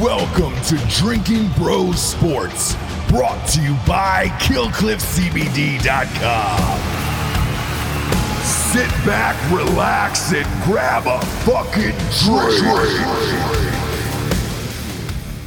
Welcome to Drinking Bros Sports, brought to you by KillcliffCBD.com. Sit back, relax, and grab a fucking drink.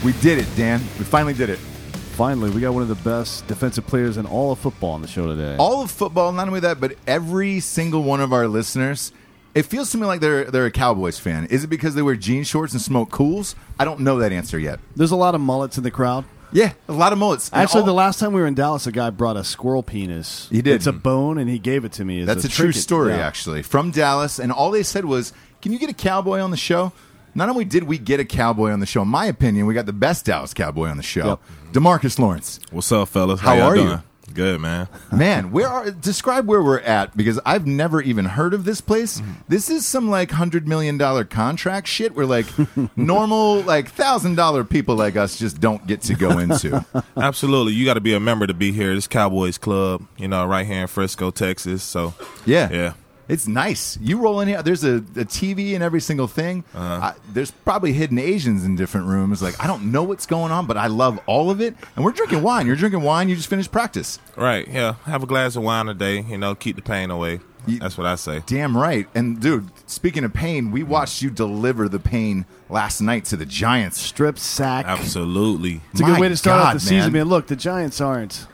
We did it, Dan. We finally did it. Finally, we got one of the best defensive players in all of football on the show today. All of football, not only that, but every single one of our listeners. It feels to me like they're they're a Cowboys fan. Is it because they wear jean shorts and smoke cools? I don't know that answer yet. There's a lot of mullets in the crowd. Yeah, a lot of mullets. And Actually, all- the last time we were in Dallas, a guy brought a squirrel penis. He did. It's a bone, and he gave it to me. as That's a, a true trinket. story, Yeah. actually, from Dallas. And all they said was, "Can you get a cowboy on the show?" Not only did we get a cowboy on the show, in my opinion, we got the best Dallas cowboy on the show, Yep. Demarcus Lawrence. What's up, fellas? How y'all are you? doing? Good, man. Man, where are describe where we're at because I've never even heard of this place. Mm-hmm. This is some like hundred million dollar contract shit where like normal like thousand dollar people like us just don't get to go into. Absolutely, you got to be a member to be here. This Cowboys Club, you know, right here in Frisco, Texas. So, Yeah, yeah. It's nice. You roll in here. There's a, a TV in every single thing. Uh-huh. I, there's probably hidden Asians in different rooms. Like I don't know what's going on, but I love all of it. And we're drinking wine. You're drinking wine. You just finished practice. Right, yeah. Have a glass of wine a day. You know, keep the pain away. You- That's what I say. Damn right. And dude, speaking of pain, we watched you deliver the pain last night to the Giants. Strip sack. Absolutely. It's a My good way to start God, off the season, man. man. Look, the Giants aren't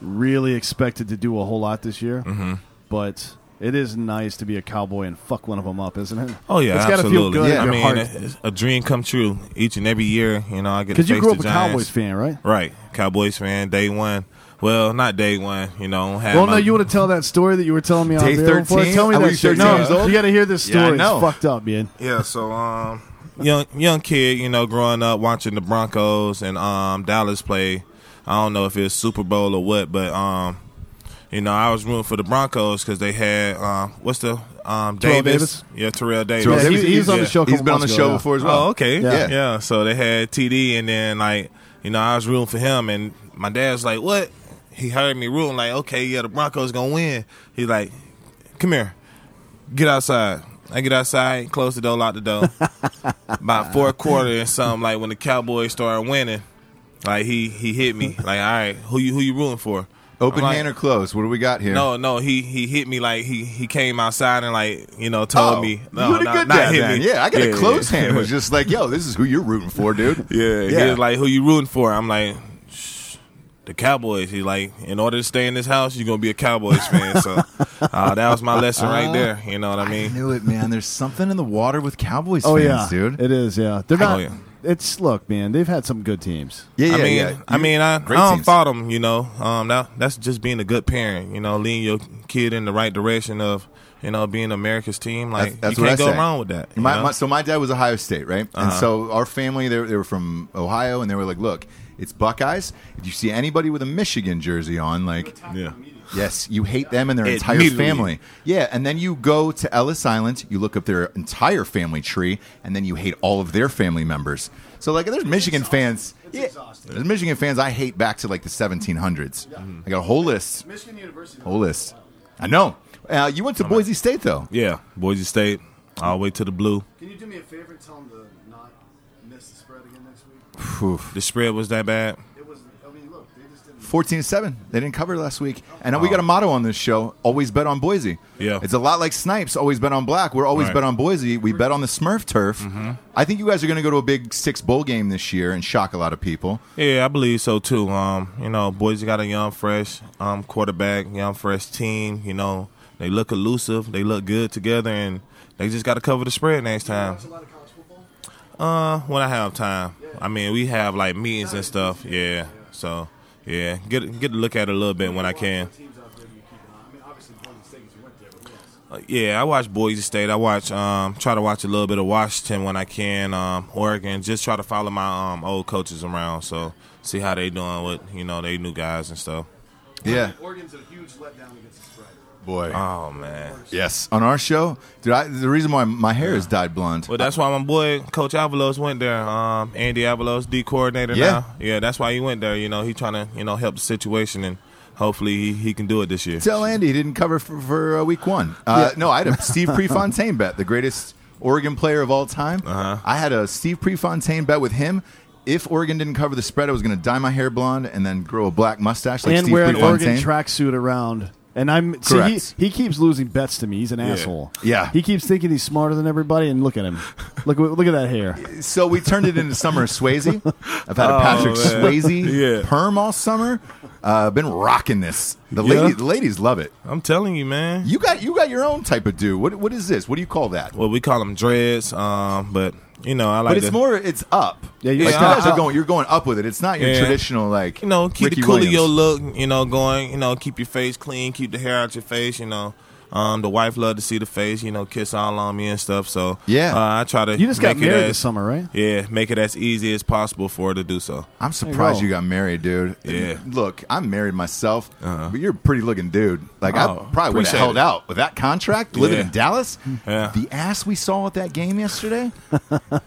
really expected to do a whole lot this year, Mm-hmm. but it is nice to be a cowboy and fuck one of them up, isn't it? Oh yeah, it's gotta feel absolutely. good. Yeah. in I mean, heart. it's a dream come true each and every year. You know, I get because you grew up a Giants. Cowboys fan, right? Right, Cowboys fan, day one. Well, not day one. You know, had Well, my- no, you want to tell that story that you were telling me on Day 13? Tell me that shit. 13 No, you got to hear this story. know. It's fucked up, man. Yeah, so um young young kid, you know, growing up watching the Broncos and um Dallas play. I don't know if it's Super Bowl or what, but um you know, I was rooting for the Broncos because they had um what's the um Terrell Davis? Davis? Yeah, Terrell Davis. Terrell Yeah, Davis, he, he was on the show. a He's couple been on the months show ago, yeah. before as well. Oh, okay. Yeah. Yeah. So they had TD, and then like you know I was rooting for him, and my dad's like, "What?" He heard me rooting, like, "Okay, yeah, the Broncos gonna win." He's like, "Come here, get outside." I get outside, close the door, lock the door. About four quarter and something like when the Cowboys started winning, like he he hit me like, "All right, who you who you rooting for?" Open I'm like, hand or close? What do we got here? No, no, he he hit me like he he came outside and like you know told Oh, me no, you had a not, good not dad hit then. me. Yeah, I got a close closed yeah. hand. Was just like, yo, this is who you're rooting for, dude. Yeah, Yeah. he was like, "Who you rooting for?" I'm like, Shh, "The Cowboys." He's like, "In order to stay in this house, you're gonna be a Cowboys fan." So uh, that was my lesson right there. You know what I mean? I knew it, man. There's something in the water with Cowboys Oh fans, yeah, dude. It is. Yeah, they're Oh, not. yeah. It's look, man. They've had some good teams. yeah, yeah, I mean, yeah. I mean, I, I don't teams. fault them. You know, um, that that's just being a good parent. You know, leading your kid in the right direction of you know being America's team. Like That's- that's you can't I go say. wrong with that. My, my, so my dad was Ohio State, right? And Uh-huh. so our family, they, they were from Ohio, and they were like, "Look, it's Buckeyes. If you see anybody with a Michigan jersey on, like, yeah. Yes, you hate them and their entire family. Yeah, and then you go to Ellis Island, you look up their entire family tree, and then you hate all of their family members. So like, there's Michigan fans. Yeah, there's Michigan fans I hate back to like the 1700s. I got a whole list. Michigan University. Whole list. I know. Uh, you went to Boise State though. Yeah, Boise State, all the way to the blue. Can you do me a favor and tell them to not miss the spread again next week? Oof. The spread was that bad. It was. I mean, look, they just didn't. 14 to 7. They didn't cover last week. And we got a motto on this show always bet on Boise. Yeah. It's a lot like Snipes, always bet on black. We're always Right. bet on Boise. We bet on the Smurf turf. I think you guys are going to go to a big six bowl game this year and shock a lot of people. Yeah, I believe so too. Um, you know, Boise got a young, fresh um, quarterback, young, fresh team. You know, they look elusive, they look good together, and they just got to cover the spread next time. Uh, when I have time. I mean, we have like meetings and stuff. Yeah, so yeah, get get to look at it a little bit when I can. Uh, yeah, I watch Boise State. I watch, um, try to watch a little bit of Washington when I can. Um, Oregon, just try to follow my um old coaches around, so see how they doing with you know they new guys and stuff. Yeah. Oregon's a huge letdown against the spread. Boy. Oh man. yes. On our show, dude, I, the reason why my hair is dyed blonde. Well, that's why my boy Coach Avalos went there. Um, Andy Avalos, D coordinator Yeah. now. Yeah, that's why he went there. You know, he trying to you know help the situation and hopefully he, he can do it this year. Tell Andy he didn't cover for, for uh, week one. Uh, No, I had a Steve Prefontaine bet, the greatest Oregon player of all time. Uh-huh. I had a Steve Prefontaine bet with him. If Oregon didn't cover the spread, I was going to dye my hair blonde and then grow a black mustache like and Steve wear an Oregon Prefontaine. tracksuit around. And I'm see, he, Correct. he keeps losing bets to me. He's an asshole. Yeah. he keeps thinking he's smarter than everybody. And look at him. Look look at that hair. so we turned it into Summer Swayze. I've had a Patrick Oh, man. Swayze Yeah. perm all summer. Uh, been rocking this. The, Yeah. lady, the ladies love it. I'm telling you, man. You got you got your own type of dude. What what is this? What do you call that? Well, we call them dreads, um, but you know, I like it. but it's to, more it's up. Yeah, you like you guys up. are going. You're going up with it. It's not your Yeah. traditional like you know, keep Ricky the coolio Williams. look, you know, going, you know, keep your face clean, keep the hair out your face, you know. Um, the wife love to see the face, you know, kiss all on me and stuff. So Yeah. uh, I try to You just got make it married as, this summer, right? Yeah, make it as easy as possible for her to do so. I'm surprised go. you got married, dude. Yeah. Look, I'm married myself, Uh-huh. but you're a pretty looking dude. Like Oh, I probably would have appreciate held it. out with that contract, living Yeah. in Dallas. Yeah. The ass we saw at that game yesterday.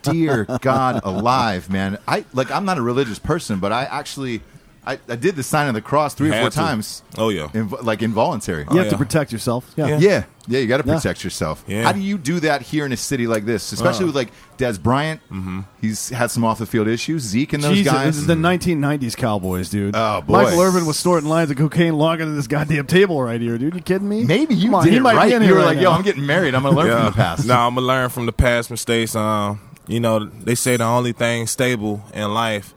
dear God, alive, man. I like. I'm not a religious person, but I actually, I, I did the sign of the cross three or Had four to. times. Oh, yeah. Inv- like involuntary. You have to yeah. protect yourself. Yeah. Yeah. Yeah, yeah, you got to Yeah. protect yourself. Yeah. How do you do that here in a city like this, especially Uh. with like Dez Bryant? Mm-hmm. He's had some off the field issues. Zeke and those Jesus, guys. this is the 1990s Cowboys, dude. Oh, boy. Michael Irvin was snorting lines of cocaine longer than this goddamn table right here, dude. You kidding me? Maybe you Come on, did he it might be right. in You here were right like, "Yo, now. I'm getting married. I'm gonna learn from the past." No, I'm gonna learn from the past mistakes. Um, you know, they say the only thing stable in life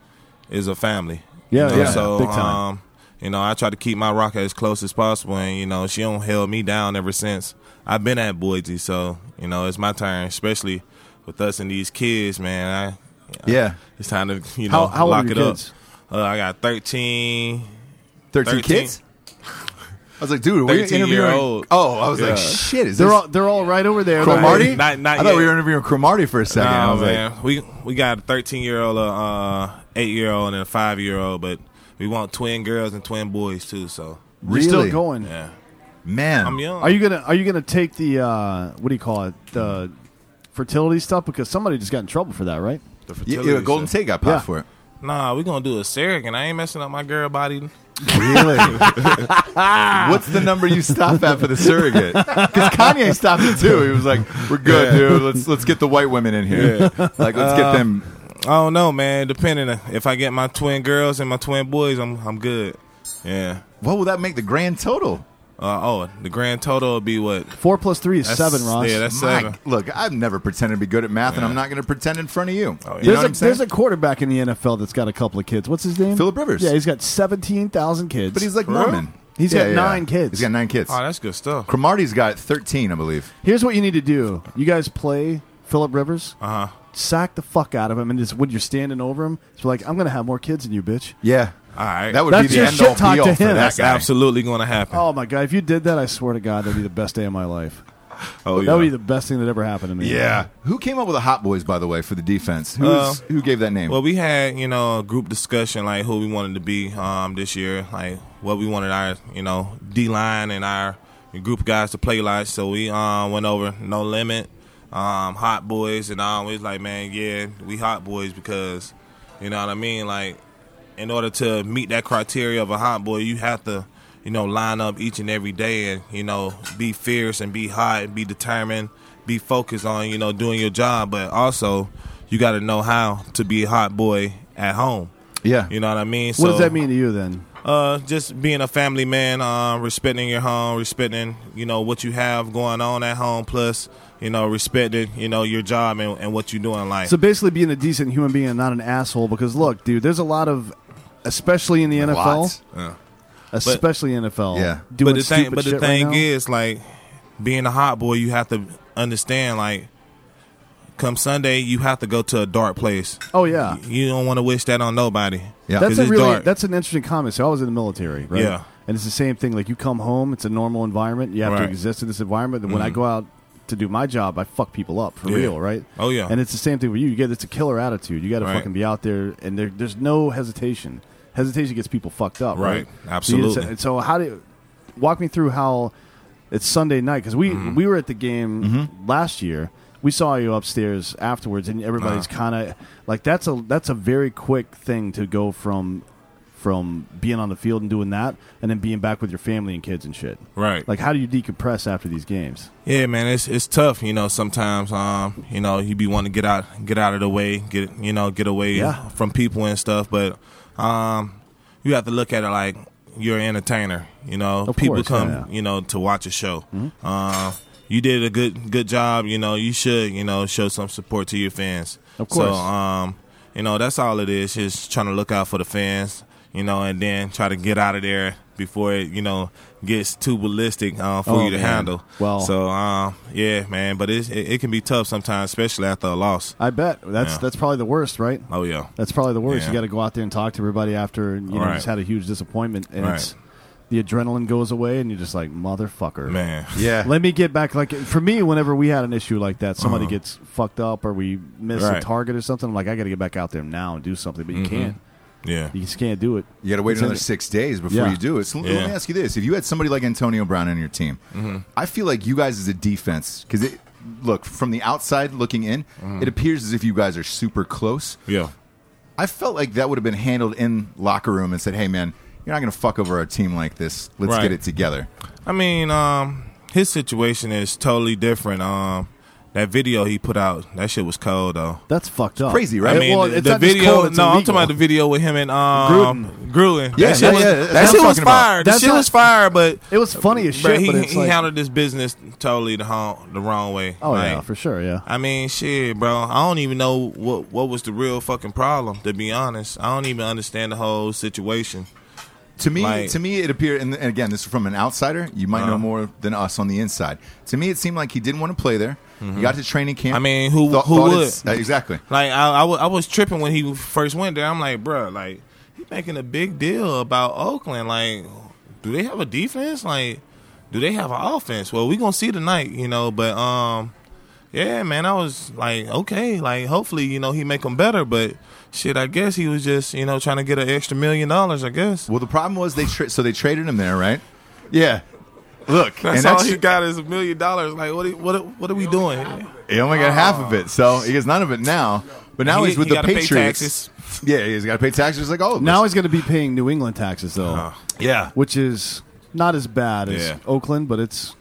is a family. Yeah, You know, yeah, So, big time. um, you know, I try to keep my rock as close as possible, and you know, she don't held me down ever since I've been at Boise. So, you know, it's my turn, especially with us and these kids, man. I, Yeah, it's time to you know How- how lock it kids? up. Uh, I got 13. thirteen 13. kids. I was like, dude, we're 13 year interviewing. old. Oh, I was like, shit, is They're this all they're all right over there. Cromartie? Like, Not- not I thought we were interviewing Cromartie for a second. I No, was man. like, we we got a 13 year old, a uh, eight year old, and a five year old, but we want twin girls and twin boys too. So You're still Really? going. yeah, man, I'm young. Are you gonna Are you gonna take the uh, what do you call it the fertility stuff because somebody just got in trouble for that, right? The yeah, fertility yeah, Golden stuff. Tate got popped Yeah. for it. Nah, we gonna do a surrogate. I ain't messing up my girl body. Really? What's the number you stop at for the surrogate? Because Kanye stopped it too. He was like, "We're good, dude. Let's let's get the white women in here. Like, let's get uh, them." I don't know, man. Depending on if I get my twin girls and my twin boys, I'm I'm good. Yeah. What will that make the grand total? Uh, oh, the grand total will be what? Four plus three is That's- seven, Ross. Yeah, that's My- seven. look, I've never pretended to be good at math, and I'm not going to pretend in front of you. Oh, yeah. You know there's, what a, I'm saying? there's a quarterback in the NFL that's got a couple of kids. What's his name? Philip Rivers. Yeah, he's got seventeen thousand kids. but he's like For real? Mormon. He's got nine kids. He's got nine kids. Oh, that's good stuff. Cromartie's got 13, I believe. Here's what you need to do. You guys play Philip Rivers. Uh huh. Sack the fuck out of him, and just when you're standing over him, it's like I'm gonna have more kids than you, bitch. Yeah. All right. That would That's be the your end shit all talk be all to for him. that that's guy. absolutely gonna happen. Oh my god, if you did that, I swear to God, that'd be the best day of my life. Oh, That would be the best thing that ever happened to me. Yeah. Who came up with the Hot Boys, by the way, for the defense? Who's, Uh, who gave that name? Well, we had you know a group discussion like who we wanted to be um, this year, like what we wanted our you know D line and our group of guys to play like. So we um, went over no limit, um, hot boys, and I always like man, yeah, we hot boys because you know what I mean. Like in order to meet that criteria of a hot boy, you have to you know line up each and every day and you know be fierce and be hot and be determined, be focused on you know doing your job, but also you got to know how to be a hot boy at home. yeah. You know what I mean? What does that mean to you then? Uh, just being a family man, uh, respecting your home, respecting you know what you have going on at home, plus you know respecting you know your job and, and what you do in life. So basically, being a decent human being and not an asshole. Because look, dude, there's a lot of, especially in the NFL. Yeah. especially NFL. Yeah. doing but the thing, but the shit right thing is, like being a hot boy, you have to understand, like, come Sunday, you have to go to a dark place. oh yeah, You don't want to wish that on nobody. Yeah. that's a really dark. that's an interesting comment. So I was in the military, right? Yeah. and it's the same thing. Like you come home, it's a normal environment. You have to Right. Mm-hmm. exist in this environment. And when I go out to do my job, I fuck people up for Yeah. real, right? Oh, yeah. and it's the same thing with you. You get it's a killer attitude. You got to Right. fucking be out there, and there, there's no hesitation. Hesitation gets people fucked up, right? Right. So, Absolutely. just- so how do you, walk me through how it's Sunday night because we Mm-hmm. we were at the game last year. We saw you upstairs afterwards, and everybody's Uh-huh. kind of like that's a that's a very quick thing to go from from being on the field and doing that, and then being back with your family and kids and shit. Right. Like, how do you decompress after these games? Yeah, man, it's it's tough. You know, sometimes um, you know, you be wanting to get out get out of the way, get you know, get away Yeah. from people and stuff. But um, you have to look at it like you're an entertainer. You know, Of people course, come, yeah, Mm-hmm. you know, to watch a show. Uh, you did a good good job. You know, you should you know show some support to your fans. Of course. So, um, you know, that's all it is. Just trying to look out for the fans. You know, and then try to get out of there before it, you know, gets too ballistic uh, for Oh, you to man. handle. Well- so um, yeah, man, but it, it can be tough sometimes, especially after a loss. I bet that's Yeah. that's probably the worst, right? Oh yeah, That's probably the worst. Yeah. You got to go out there and talk to everybody after you know Right. just had a huge disappointment, and Right. it's the adrenaline goes away, and you're just like motherfucker. man. Yeah. Let me get back. Like for me, whenever we had an issue like that, somebody Uh-huh. gets fucked up or we miss a target or something. I'm like, I got to get back out there now and do something, but you Mhm. can't. Yeah, You just can't do it. You got to wait It's another six days before Yeah. you do it. So let me ask you this: If you had somebody like Antonio Brown on your team, Mm-hmm. I feel like you guys as a defense, because it look from the outside looking in, Mm-hmm. it appears as if you guys are super close. yeah, I felt like that would have been handled in locker room and said, "Hey, man, you're not going to fuck over our team like this. Let's Right. get it together." I mean, um, his situation is totally different. Um, that video he put out, that shit was cold though. That's fucked up. crazy, right? I mean, well, the, it's the video. cold, it's no, I'm talking about the video with him and um, Gruden. Yeah, that shit yeah, was, yeah, that that's shit was talking fire. The That's shit not- was fire, but It was funny as but shit, he, but it's he like, handled this business totally the hon- the wrong way. oh Like, yeah, for sure, yeah. I mean, shit, bro. I don't even know what what was the real fucking problem. To be honest, I don't even understand the whole situation. To me, Like- to me, it appeared, and and again, this is from an outsider. You might know Uh-huh. more than us on the inside. To me, it seemed like he didn't want to play there. He got to training camp. I mean, who- thought- who would? exactly? Like I, I, was tripping when he first went there. I'm like, bro, like he making a big deal about Oakland. Like, do they have a defense? Like, do they have an offense? Well, we gonna see tonight, you know. But um, yeah, man, I was like, okay, like hopefully, you know, he make them better. But shit, I guess he was just, you know, trying to get an extra million dollars. I guess Well, the problem was they tra- so they traded him there, right? Yeah. Look, that's, and all that's he got is a million dollars. Like, what? Are, what? Are, what are we doing? here? he only got half of it, so he gets none of it now. But now He- he's with he the gotta pay Patriots. taxes. Yeah, he's got to pay taxes like all of Now he's going to be paying New England taxes though, Uh, yeah, which is not as bad as Yeah. Oakland, but it's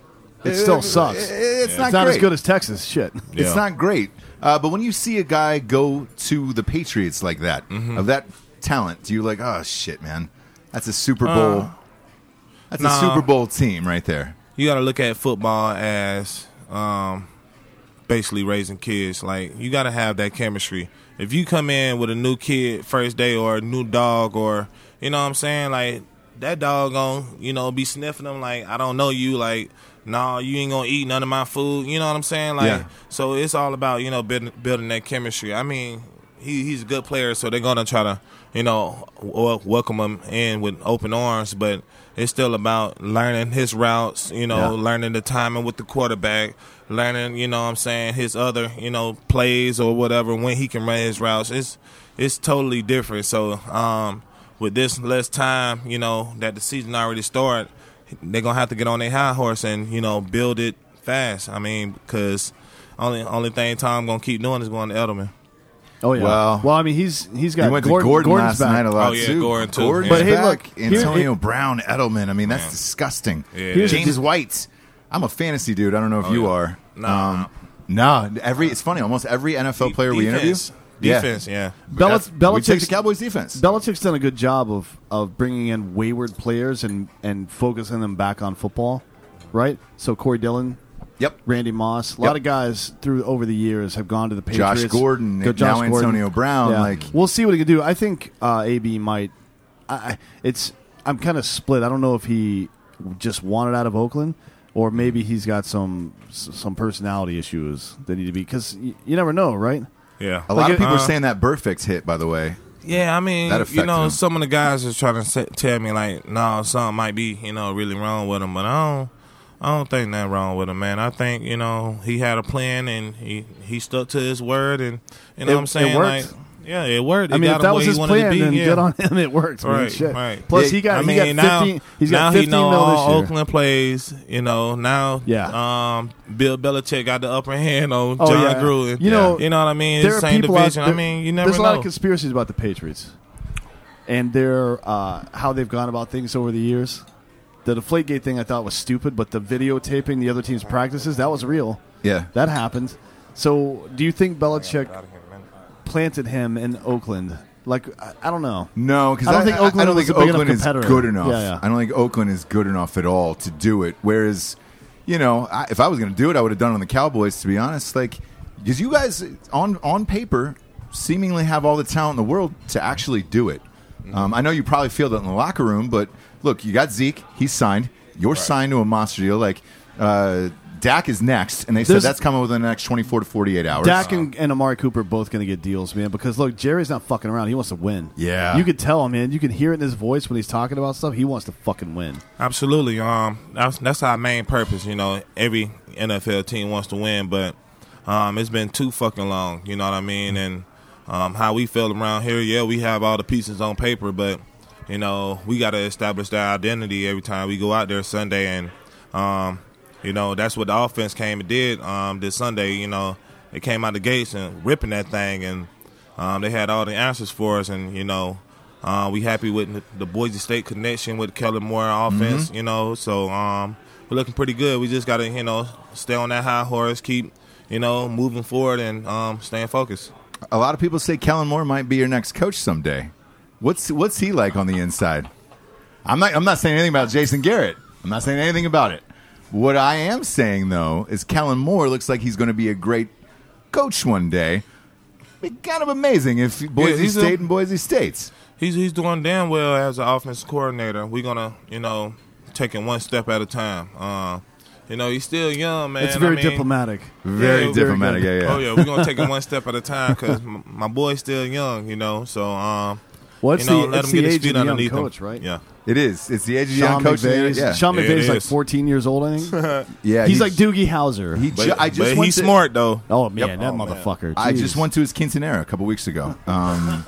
it still sucks. It's It's not, not great. as good as Texas. Shit. It's not great. Uh, but when you see a guy go to the Patriots like that, Mm-hmm. of that talent, do you like, oh shit, man, that's a Super Bowl. That's nah. a Super Bowl team right there. you got to look at football as um, basically raising kids. Like you got to have that chemistry. If you come in with a new kid first day or a new dog or you know what I'm saying, like that dog gon' you know be sniffing them like I don't know you like. No, you ain't gonna eat none of my food. You know what I'm saying? Like, Yeah. so it's all about you know building, building that chemistry. I mean, he, he's a good player, so they're gonna try to you know w- welcome him in with open arms. But it's still about learning his routes. You know, Yeah. learning the timing with the quarterback, learning you know what I'm saying his other you know plays or whatever when he can run his routes. It's it's totally different. So um, with this less time, you know that the season already started, they're gonna have to get on their high horse and you know build it fast. I mean, because only only thing Tom gonna keep doing is going to Edelman. Oh yeah. Well- well, I mean, he's he's got He went Gordon, to Gordon Gordon's last back. night a lot Oh, yeah, too. Gordon, too. Gordon's But hey, back. look, here- Antonio here- Brown, Edelman. I mean, that's Yeah. disgusting. Yeah. Here's James di- White. I'm a fantasy dude. I don't know if Oh, you yeah. are. Nah. Um, no, every it's funny. Almost every NFL player we interview, Defense. Defense, yeah. Belich- That's- Belichick's- the Cowboys defense. Belichick's done a good job of of bringing in wayward players and and focusing them back on football, right? So Corey Dillon, yep. Randy Moss, a Yep. lot of guys through over the years have gone to the Patriots. Josh Patriots. Gordon, Go now Antonio Brown, Yeah. like- we'll see what he can do. I think uh, AB might. I, I- it's I'm kind of split. I don't know if he just wanted out of Oakland or maybe he's got some some personality issues that need to be because y- you never know, right? Yeah. A lot of it- people are uh, saying that Burfict hit. By the way, Yeah, I mean, That you know, him. some of the guys are trying to say, tell me like, no, something might be, you know, really wrong with him, but I don't, I don't think nothing wrong with him, man. I think you know he had a plan and he he stuck to his word, and you know It- what I'm saying, it worked. like, yeah, it worked. I mean, got if that was his plan, be, then yeah. good on him. It worked. man. Right, Shit. right. Plus, he got I he mean, got now, fifteen. He's now got he fifteen know all. Oakland plays. You know, now Yeah. um, Bill Belichick got the upper hand on Oh, John yeah. Gruden. You know, you know what I mean? There It's are the same people division. out there. I mean, you never know. There's a lot of conspiracies about the Patriots. and their uh, how they've gone about things over the years. The Deflategate thing I thought was stupid, but the videotaping the other team's practices that was real. Yeah. That happened. So, do you think Belichick planted him in Oakland? Like, I, I don't know. No, because I I, don't think I- I Oakland don't think a big enough Oakland is good enough. Yeah, yeah. I don't think Oakland is good enough at all to do it. Whereas, you know, I, if I was going to do it, I would have done it on the Cowboys. To be honest, like because you guys on on paper seemingly have all the talent in the world to actually do it. Mm-hmm. Um, I know you probably feel that in the locker room, but look, you got Zeke. He's signed. You're signed to a monster deal. Like uh, Dak is next, and they said that's coming within the next 24 to 48 hours. Dak and, and Amari Cooper are both going to get deals, man. Because look, Jerry's not fucking around. He wants to win. Yeah. you could tell, man. You can hear it in his voice when he's talking about stuff. He wants to fucking win. Absolutely. Um, that's that's our main purpose. You know, every NFL team wants to win, but um, it's been too fucking long. You know what I mean? And um, how we feel around here, yeah, we have all the pieces on paper, but you know, we got to establish that identity every time we go out there Sunday, and um, you know, that's what the offense came and did um, this Sunday. You know, they came out the gates and ripping that thing, and um, they had all the answers for us, and you know. Uh, we happy with the, Boise State connection with Kellen Moore offense, you know. So um, we're looking pretty good. We just got to, you know, stay on that high horse, keep, you know, moving forward and um, staying focused. A lot of people say Kellen Moore might be your next coach someday. What's what's he like on the inside? I'm not I'm not saying anything about Jason Garrett. I'm not saying anything about it. What I am saying though is Kellen Moore looks like he's going to be a great coach one day. Be kind of amazing if Boise he's a- State and Boise State's. He's he's doing damn well as an offensive coordinator. We're gonna, you know, take it one step at a time. Uh, you know, he's still young, man. it's very I mean, diplomatic. Very Yeah, diplomatic. good. Yeah, yeah. Oh yeah, we're gonna take it one step at a time because my, my boy's still young, you know. So um, Well, it's you know, the, let it's him get the his age feet of the young coach, him. right? Yeah. It is. It's the age of the young coach. McVay. Yeah, Sean Yeah, it McVay's like is. 14 years old, I think. yeah. he's like Doogie Howser. He But, I just but he's to- smart though. oh man, Yep. that Oh, man. motherfucker. I just went to his quinceanera a couple weeks ago. Um,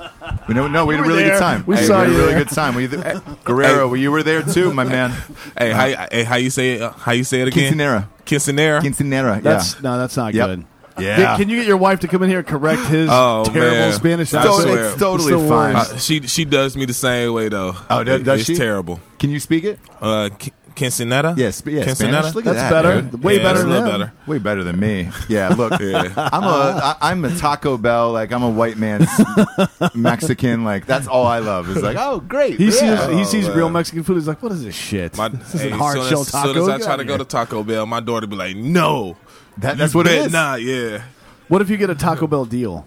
we know, no, we had a really there. good time. We Hey, saw had a really good time. We, eh, Guerrero, you were there too, my man. Hey, how, hey, how you say it? How you say it again? Quinceanera. Quinceanera. Quinceanera. That's yeah. no, that's not Yep. good. Yeah. Get- can you get your wife to come in here and correct his Oh, terrible man. Spanish I So accent? swear. it's totally It's fine. Uh, she she does me the same way though. Oh, does- does it's she? terrible. Can you speak it? Uh, Qu- Quinceanera. Yes, yeah, Quinceanera. Spanish. Look at That's that, better. dude. Way Yeah, better it's a than little better. Way better than me. Yeah, look, Yeah. I'm a I, I'm a Taco Bell like I'm a white man's Mexican like that's all I love is like oh great He yeah. sees he sees man. real Mexican food. He's like, "What is this shit? My, this hey, is hard soon shell as, taco." soon as I Get try out to of go to Taco Bell, my daughter be like, "No, That, that's you what it is. Not, yeah. What if you get a Taco Bell deal?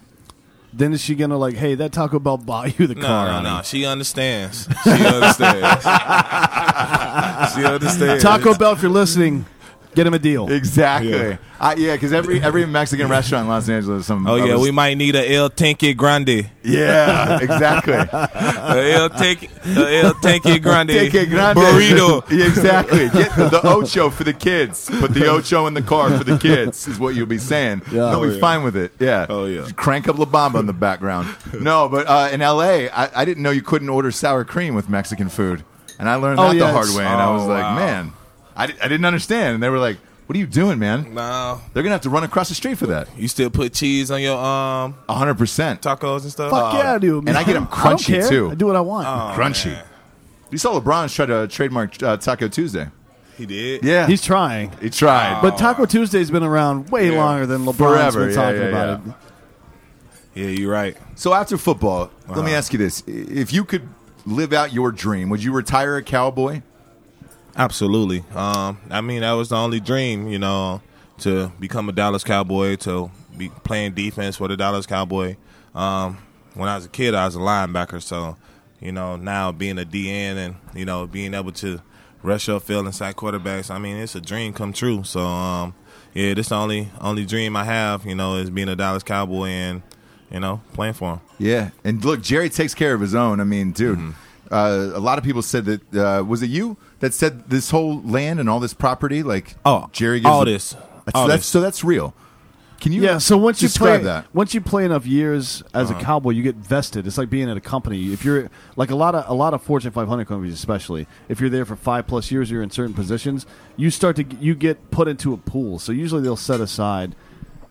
Then is she gonna like, hey, that Taco Bell bought you the car? no, honey." no. She understands. She understands. she understands. Taco Bell, if you're listening, get him a deal. Exactly. Yeah. I, yeah, because every every Mexican restaurant in Los Angeles, some Oh yeah, was- we might need a El Tanque Grande. yeah, exactly. A El Tanque, a El Tanque Grande. Take a grande burrito. Yeah, exactly. Get the, the ocho for the kids. Put the ocho in the car for the kids. Is what you'll be saying. Yeah. They'll Oh, be yeah. fine with it. Yeah. Oh, yeah. Just crank up La Bamba in the background. No, but uh, in L.A., I, I didn't know you couldn't order sour cream with Mexican food, and I learned Oh, that yeah, the hard way. And I was Oh, like, wow. man, I, I didn't understand. And they were like, "What are you doing, man? No, They're gonna have to run across the street for that." you still put cheese on your um hundred percent. tacos and stuff. Fuck yeah, I do. and I get 'em I don't crunchy, care. too. I do what I want. Oh, Crunchy. man. You saw LeBron try to trademark uh, Taco Tuesday. He did. Yeah, He's trying. he tried. But Taco Tuesday's been around way Yeah. longer than LeBron's Forever, been yeah, talking yeah, about yeah. it. Yeah, you're right. So after football, let me Uh-huh. ask you this: If you could live out your dream, would you retire a cowboy? Absolutely. Um, I mean, that was the only dream, you know, to become a Dallas Cowboy, to be playing defense for the Dallas Cowboy. Um, when I was a kid, I was a linebacker, so you know, now being a DN and you know being able to rush upfield and sack quarterbacks, I mean, it's a dream come true. So, um, yeah, this the only only dream I have, you know, is being a Dallas Cowboy and you know playing for him. Yeah, and look, Jerry takes care of his own. I mean, dude, Mm-hmm. uh, a lot of people said that uh, was it you that said this whole land and all this property, like Oh, Jerry gives all the- this, That's, all that's this. so that's real. Can you? Yeah, so once you play that, once you play enough years as Uh-huh. a cowboy, you get vested. It's like being at a company. If you're like a lot of a lot of Fortune 500 companies, especially if you're there for five plus years, you're in certain positions. You start to you get put into a pool. So usually they'll set aside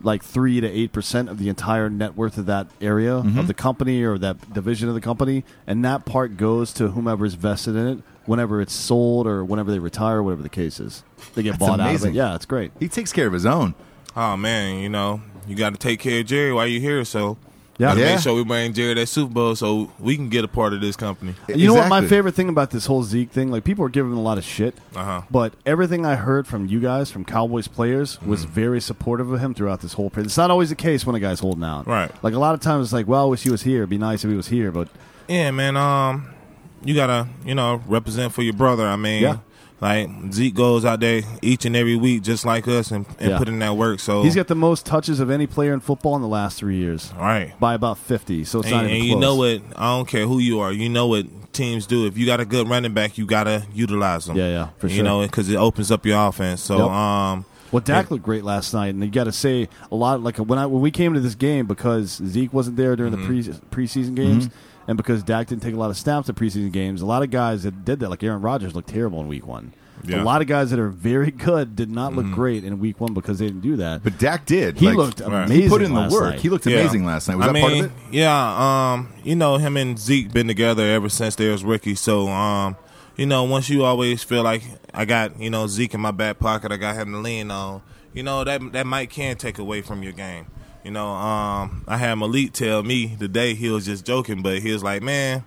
like three to eight percent of the entire net worth of that area Mm-hmm. of the company or that division of the company, and that part goes to whomever's vested in it. Whenever it's sold or whenever they retire, whatever the case is, they get That's bought out of it. Yeah, it's great. He takes care of his own. Oh man, you know you got to take care of Jerry while you're here. So Yeah. gotta Yeah. make sure we bring Jerry that Super Bowl so we can get a part of this company. You know what my favorite thing about this whole Zeke thing? Like people are giving him a lot of shit, Uh-huh. but everything I heard from you guys, from Cowboys players, was Mm-hmm. very supportive of him throughout this whole period. It's not always the case when a guy's holding out, Right. Like a lot of times, it's like, well, I wish he was here. It'd be nice if he was here, but Yeah, man. Um, you gotta you know represent for your brother. I mean, Yeah. like Zeke goes out there each and every week just like us and, and Yeah. put in that work. So he's got the most touches of any player in football in the last three years right. by about fifty. So it's And, not even and close. you know what? I don't care who you are. You know what teams do. If you got a good running back, you gotta utilize them. Yeah, yeah, for sure. You know, because it opens up your offense. So, Yep. um, Well, Dak looked great last night, and you got to say a lot. Like when I when we came to this game because Zeke wasn't there during Mm-hmm. the pre preseason games, and because Dak didn't take a lot of snaps at preseason games, a lot of guys that did that, like Aaron Rodgers, looked terrible in Week One. Yeah. A lot of guys that are very good did not Mm-hmm. look great in Week One because they didn't do that. But Dak did. he Like, looked amazing. He put in the work. night. He looked Yeah. amazing last night. Was I that mean, part of it? Yeah, um, you know, him and Zeke been together ever since they was rookies. So, um, you know, once you always feel like I got, you know, Zeke in my back pocket, I got him to lean on, you know, that that might can take away from your game. You know, um, I had Malik tell me today he was just joking, but he was like, Man,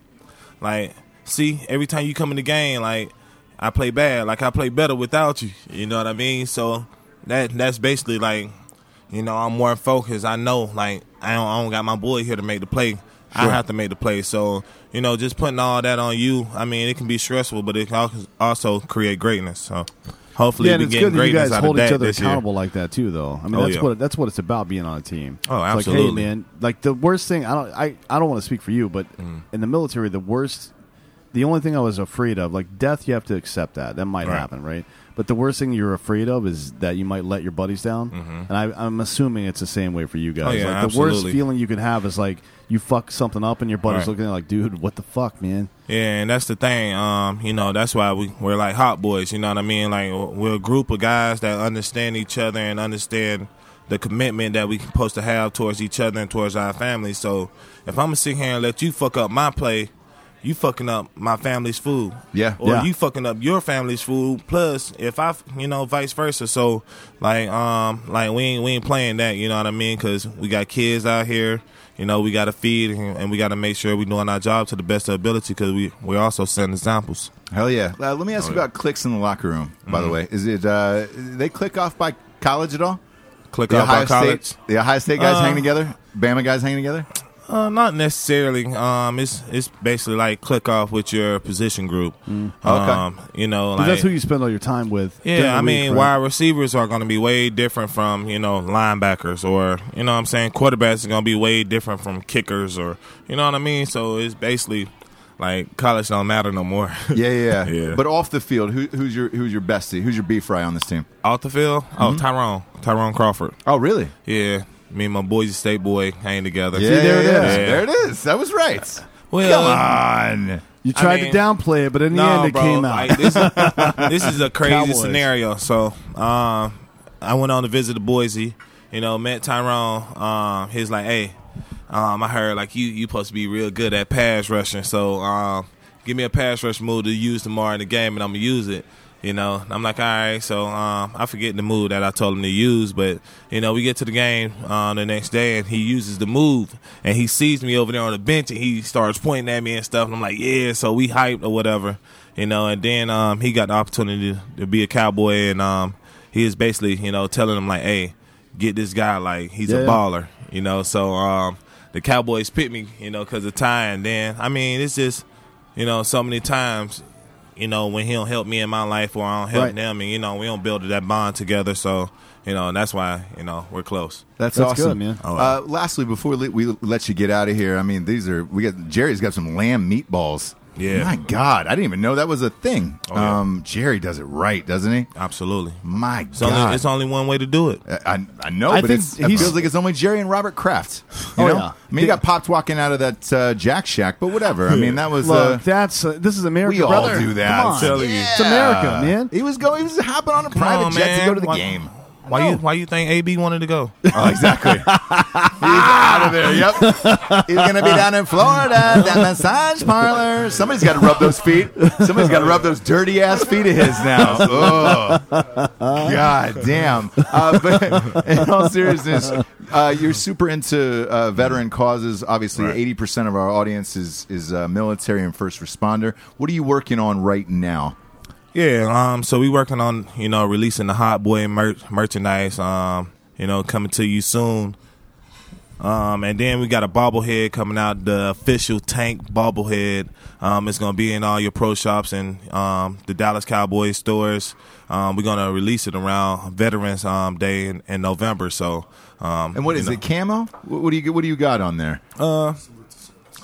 like, see, every time you come in the game, like I play bad, like I play better without you. You know what I mean? So that that's basically like you know, I'm more focused. I know, like, I don't, I don't got my boy here to make the play. I have to make the play. So, you know, just putting all that on you, I mean, it can be stressful, but it can also create greatness. So, hopefully, Yeah, we it's good that you guys hold each other this year. accountable like that too, though. I mean, Oh, that's yeah. what that's what it's about being on a team. Oh, It's absolutely. Like, hey, man, like the worst thing. I don't. I I don't want to speak for you, but Mm. in the military, the worst. The only thing I was afraid of, like death, you have to accept that. That might Right. happen, right? But the worst thing you're afraid of is that you might let your buddies down. And I, I'm assuming it's the same way for you guys. Mm-hmm. Oh, yeah, like, the worst feeling you can have is like you fuck something up and your buddy's Right. looking at you like, dude, what the fuck, man? Yeah, and that's the thing. Um, you know, that's why we we're like hot boys. You know what I mean? Like we're a group of guys that understand each other and understand the commitment that we're supposed to have towards each other and towards our family. So if I'm gonna sit here and let you fuck up my play, you fucking up my family's food. Yeah. Or Yeah. you fucking up your family's food. Plus, if I, you know, vice versa. So, like, um, like we ain't we ain't playing that. You know what I mean? Because we got kids out here. You know, we got to feed and, and we got to make sure we're doing our job to the best of ability because we we're also setting examples. Hell yeah. Uh, let me ask you about clicks in the locker room, by the way. Is it, uh, they click off by college at all? Click The off Ohio our college. State, the Ohio State guys Uh, hang together? Bama guys hang together? Uh, not necessarily. Um, it's it's basically like click off with your position group. Okay. Um, you know, like that's who you spend all your time with. Yeah, I week, mean, right? wide receivers are going to be way different from you know linebackers, or you know, what I'm saying quarterbacks are going to be way different from kickers, or you know what I mean. So it's basically like college don't matter no more. Yeah, yeah, yeah. Yeah. But off the field, who, who's your who's your bestie? Who's your beef fry on this team? Off the field, Mm-hmm. oh Tyrone, Tyrone Crawford. Oh, really? Yeah, me and my Boise State boy hang together. Yeah, there it yeah, is. yeah. There it is. That was right. Well, Come on. You tried mean- to downplay it, but in the no, end, it bro, came out. Like, this, this is a crazy Cowboys. scenario. So, um, I went on to visit the Boise. You know, met Tyrone. Um, he's like, "Hey, um, I heard like you you supposed to be real good at pass rushing. So, um, give me a pass rush move to use tomorrow in the game, and I'm gonna use it." You know, I'm like, all right. So um, I forget the move that I told him to use, but you know, we get to the game uh, the next day, and he uses the move, and he sees me over there on the bench, and he starts pointing at me and stuff. And I'm like, yeah. So we hyped or whatever, you know. And then um, he got the opportunity to, to be a cowboy, and um, he is basically, you know, telling him like, hey, get this guy, like he's Yeah. a baller, you know. So um, the Cowboys picked me, you know, because of Ty, and then I mean, it's just, you know, so many times you know, when he don't help me in my life or I don't help Right. them, and you know, we don't build that bond together. So, you know, and that's why you know we're close. That's, That's awesome, good, man. Oh, Uh, lastly, before we we let you get out of here, I mean, these are we got Jerry's got some lamb meatballs. Yeah. my God, I didn't even know that was a thing. Oh, yeah. um, Jerry does it right, doesn't he? Absolutely. My It's God, only, it's only one way to do it. I, I- I know, I but think it's, it he's- feels like it's only Jerry and Robert Kraft. You Oh, know? yeah. I mean, he got popped walking out of that uh, Jack Shack, but whatever. I mean, that was. Look, uh, that's uh, this is America, we all brother. do that. Come on. Telling you. It's America, man. He was going. He was hopping on a Come private on, jet to man. go to the why, game. Why you why you think AB wanted to go? Oh, exactly. He's out of there. Yep. He's gonna be down in Florida, that massage parlor. Somebody's got to rub those feet. Somebody's got to rub those dirty ass feet of his now. Oh, god damn. Uh, but in all seriousness, uh, you're super into uh, veteran causes. Obviously, eighty percent of our audience is is uh, military and first responder. What are you working on right now? Yeah, um, so we working on you know releasing the Hot Boy mer- merchandise. Um, you know, coming to you soon. Um, and then we got a bobblehead coming out, the official Tank bobblehead. Um, it's gonna be in all your pro shops and um, the Dallas Cowboys stores. Um, we're gonna release it around Veterans um, Day in, in November. So, um, And what is know, it? Camo? What, what do you what do you got on there?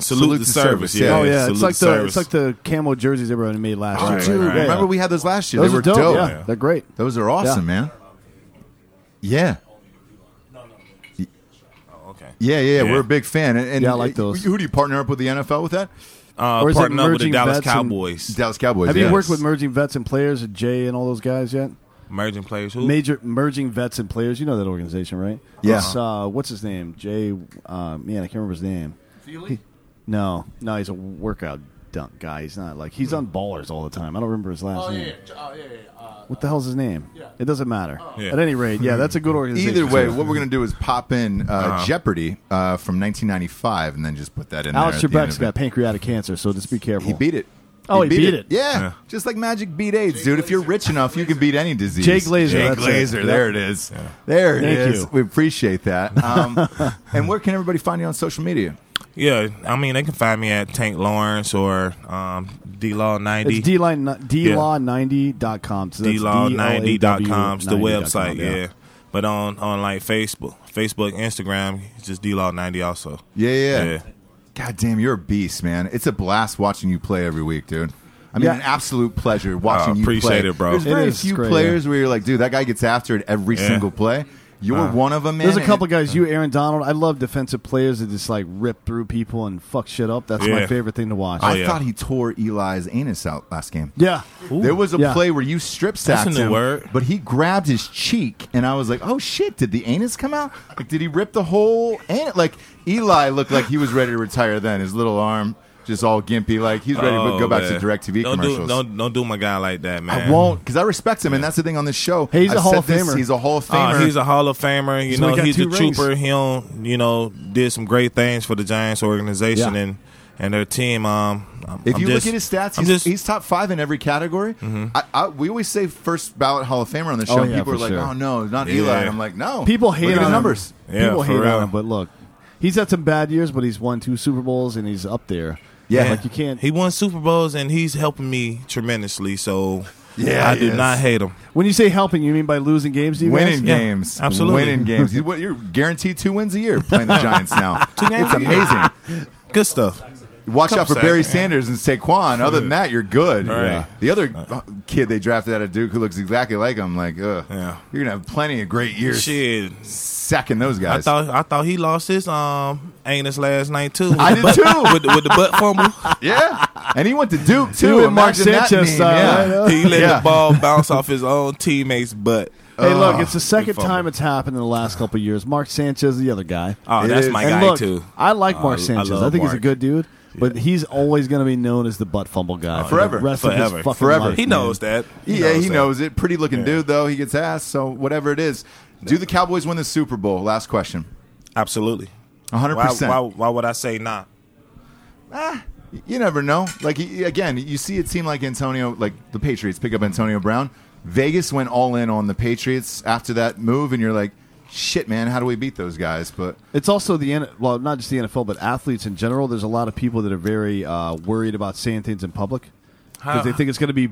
Salute, the service. Yeah, Oh yeah, salute it's like the service. it's like the camo jerseys everyone made last Oh, year. dude, Yeah, yeah. remember we had those last year? Those they were dope. dope. Yeah, they're great. Those are awesome, Yeah. man. Yeah. Oh, okay. Yeah, yeah, Yeah. we're a big fan. And, and Yeah, I like those. Who do you partner up with the NFL with that? Uh, Or is it partner up with the merging Dallas vets and- Cowboys. Dallas Cowboys. Have yeah. you worked with merging vets and players, Jay and all those guys yet? Merging players. Who? Major merging vets and players. You know that organization, right? Yeah. It's, uh, what's his name? Jay. Uh, man, I can't remember his name. He- no, no, he's a workout dunk guy. He's not like he's on ballers all the time. I don't remember his last name. What the hell's his name? It doesn't matter. Yeah. At any rate, yeah, that's a good organization. Either way, what we're going to do is pop in uh, Uh-huh. Jeopardy uh, from 1995 and then just put that in Alex there. at the end Trebek's of it. got pancreatic cancer, so just be careful. He beat it. Oh, he beat it. Yeah. Yeah. just like Magic beat AIDS, dude. If you're rich enough, you can beat any disease. Jay Glazer, Jay that's it. Glazer. There it is. There it Thank is. you. We appreciate that. Um, and where can everybody find you on social media? Yeah, I mean they can find me at Tank Lawrence or um, D Law ninety. It's dline dlaw90.com. So that's dlaw90.com is the website. Yeah. But on on like Facebook, Facebook, Instagram, it's just dlaw90 also. Yeah, yeah. Yeah. God damn, you're a beast, man. It's a blast watching you play every week, dude. I mean, Yeah. an absolute pleasure watching Oh, you appreciate it, bro. There's very few great, players where you're like, dude, that guy gets after it every Yeah. single play. You're Uh, one of them. There's a couple and- guys, you, Aaron Donald. I love defensive players that just like rip through people and fuck shit up. That's my favorite thing to watch. I Oh, yeah. thought he tore Eli's anus out last game. yeah. There was a Yeah. play where you strip sacked That's a new him, word. but he grabbed his cheek, and I was like, "Oh shit! Did the anus come out? Like, did he rip the whole anus? Like Eli looked like he was ready to retire. Then his little arm just all gimpy, like he's ready to Oh, go back man. to Directv don't commercials. Do, don't don't do my guy like that, man. I won't because I respect him, and that's the thing on this show. Hey, he's a I've Hall said of this, Famer. He's a Hall of Uh, Famer. he's a Hall of Famer. You He's know, he's a rings. trooper. He don't, you know, did some great things for the Giants organization Yeah. and and their team. Um, I'm- if I'm you just- look at his stats, he's, just- he's top five in every category. I, I, we always say first ballot Hall of Famer on the show. Oh, and yeah, people are like, sure. "Oh no, not Yeah. Eli." And I'm like, "No." People hate look at on his numbers. Yeah, People for hate real. on him, but look, he's had some bad years, but he's won two Super Bowls and he's up there. Yeah. like you can't. He won Super Bowls and he's helping me tremendously. So Yeah, I do is. not hate him. when you say helping, you mean by losing games? Do you winning guys? Yeah, games, absolutely. winning games. You- what- You're guaranteed two wins a year playing the Giants now. games it's amazing. Good stuff. Watch out for Couple Barry yeah. Sanders and Saquon. Other than that, you're good. Right. Yeah. The other uh, kid they drafted out of Duke who looks exactly like him, like, ugh, Yeah. you're gonna have plenty of great years Shit, sacking those guys. I guys. thought I thought he lost his um anus last night too. With I the did butt- too. with the, with the butt fumble. yeah, and he went to Duke too. went Mark Imagine that Sanchez meme, style, yeah. He let Yeah. the ball bounce off his own teammate's butt. Hey, look, it's the second time it's happened in the last couple of years. Mark Sanchez, the other guy. Oh, It that's is. my and guy look, too. I like Oh, Mark I Sanchez. I, love think he's a good dude, but he's always going to be known as the butt fumble guy for Forever. The rest Forever. Of his fucking Forever. life, He man. knows that. yeah, he that. knows it. Pretty looking Yeah. dude though. He gets asked. So whatever it is, do the Cowboys win the Super Bowl? Last question. Absolutely. hundred Why, percent. why, why would I say nah? Ah, you never know. Like he- again, you see a team like Antonio, like the Patriots pick up Antonio Brown. Vegas went all in on the Patriots after that move, and you're like, shit, man, how do we beat those guys? But It's also the N- well, not just the NFL, but athletes in general. There's a lot of people that are very uh, worried about saying things in public because they think it's going to be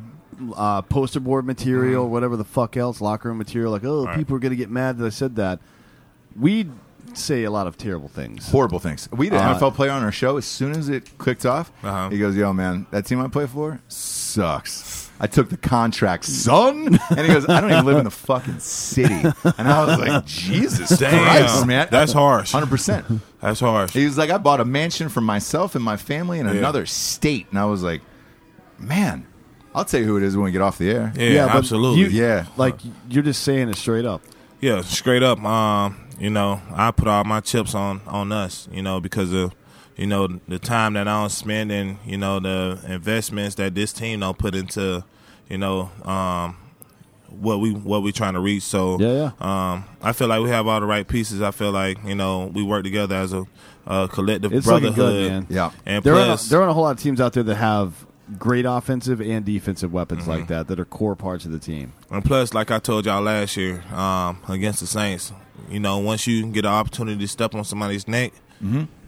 uh, poster board material, whatever the fuck else, locker room material. Like, oh, Right. people are going to get mad that I said that. We say a lot of terrible things. horrible things. We had an Uh, NFL player on our show. As soon as it clicked off, Uh-huh. he goes, "Yo, man, that team I play for sucks." I took the contract, son. And he goes, "I don't even live in the fucking city." And I was like, "Jesus Damn. Christ, man, That's harsh. Hundred percent. That's harsh. He was like, I bought a mansion for myself and my family in Yeah. another state. And I was like, man, I'll tell you who it is when we get off the air. Yeah, but absolutely. you- Yeah. Like you're just saying it straight up. Yeah, straight up. Um, you know, I put all my chips on on us. You know, because of you know the time that I don't spend and you know the investments that this team don't put into you know um, what we what we trying to reach. So Yeah, Um, I feel like we have all the right pieces. I feel like you know we work together as a, a collective It's brotherhood. good, man. Yeah. and There are, plus there are a whole lot of teams out there that have great offensive and defensive weapons Mm-hmm. like that that are core parts of the team. And plus, like I told y'all last year, um, against the Saints, you know, once you get an opportunity to step on somebody's neck,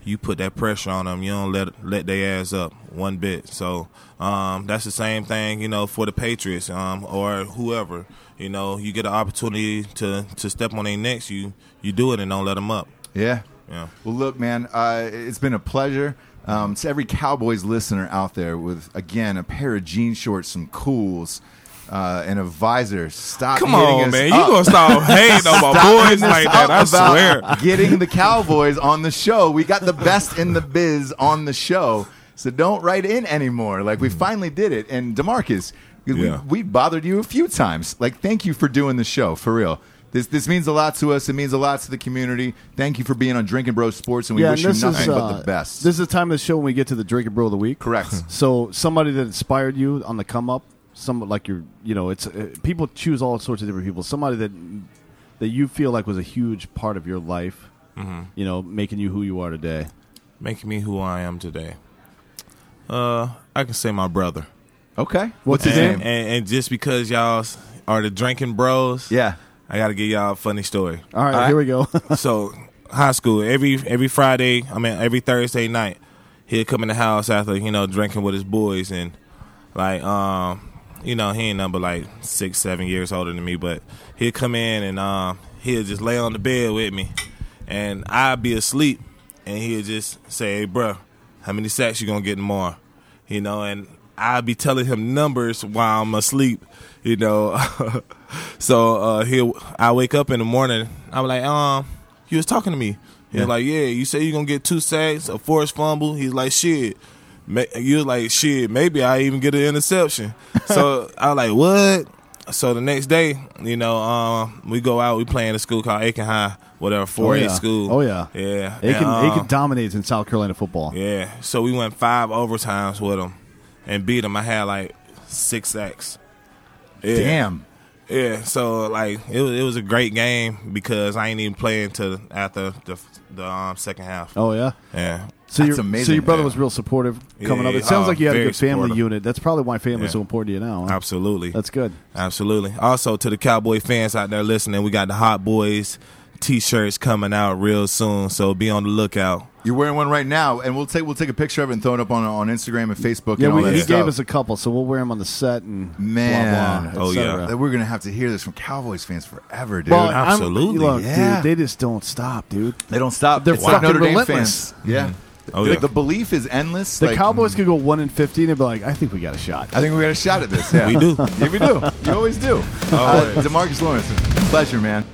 you put that pressure on them. You don't let let their ass up one bit. So um, that's the same thing, you know, for the Patriots um, or whoever. You know, you get an opportunity to to step on their necks, you you do it and don't let them up. Yeah. Yeah. Well, look, man, uh, it's been a pleasure. Um, to every Cowboys listener out there with, again, a pair of jean shorts, some cools, uh, and a visor, stop Come on, us man. You up. gonna stop hating on my boys like that? I about swear. Getting the Cowboys on the show. We got the best in the biz on the show. So don't write in anymore. Like, we finally did it. And Demarcus, we, Yeah. we bothered you a few times. Like, thank you for doing the show, for real. This, this means a lot to us. It means a lot to the community. Thank you for being on Drinking Bros Sports, and we yeah, wish and you nothing is but uh, the best. This is the time of the show when we get to the Drink and Bro of the week. Correct. So somebody that inspired you on the come up, some like your, you know, it's uh, people choose all sorts of different people. Somebody that that you feel like was a huge part of your life, Mm-hmm. you know, making you who you are today. Making me who I am today. Uh, I can say my brother. okay. What's his and, name? And, and just because y'all are the drinking bros, Yeah. I got to give y'all a funny story. All right, All right. here we go. so, high school every every Friday, I mean every Thursday night, he'd come in the house after you know drinking with his boys and like um you know he ain't number like six seven years older than me, but he'd come in and um he'd just lay on the bed with me, and I'd be asleep, and he'd just say, "Hey, bruh, how many sacks you gonna get tomorrow?" You know, and I'd be telling him numbers while I'm asleep, you know. so uh he I wake up in the morning, I'm like, um, he was talking to me. He was like, Yeah, you say you're gonna get two sacks, a forced fumble. He's like, Shit. You was like, shit, maybe I even get an interception. so I was like, what? So the next day, you know, um, we go out, we play in a school called Aiken High, whatever, 4 yeah. school. Oh, yeah. Yeah. Aiken, And, um, Aiken dominates in South Carolina football. yeah. So we went five overtimes with them and beat them. I had like six sacks. Yeah. Damn. Yeah. So like it was it was a great game because I ain't even playing until after the the um, second half. Oh yeah. Yeah. So That's your, amazing. So your brother Yeah. was real supportive coming Yeah, up. It sounds uh, like you had a good family supportive. unit. That's probably why family's Yeah. so important to you now. huh? Absolutely. That's good. Absolutely. Also, to the Cowboy fans out there listening, we got the Hot Boys t-shirts coming out real soon, so be on the lookout. You're wearing one right now, and we'll take we'll take a picture of it and throw it up on on Instagram and Facebook. Yeah, and all we, that he stuff. gave us a couple, so we'll wear them on the set and Man. blah blah. Oh, yeah. we're gonna have to hear this from Cowboys fans forever, dude. Well, Absolutely. look, Yeah. dude, they just don't stop, dude. they don't stop. They're It's like fucking Notre Dame relentless. fans. Yeah. Oh, the, yeah. the belief is endless. The like, Cowboys could go one and fifteen and be like, I think we got a shot. I think we got a shot at this. Yeah, We do. Yeah, we do. You always do. Uh, Demarcus Lawrence, pleasure, man.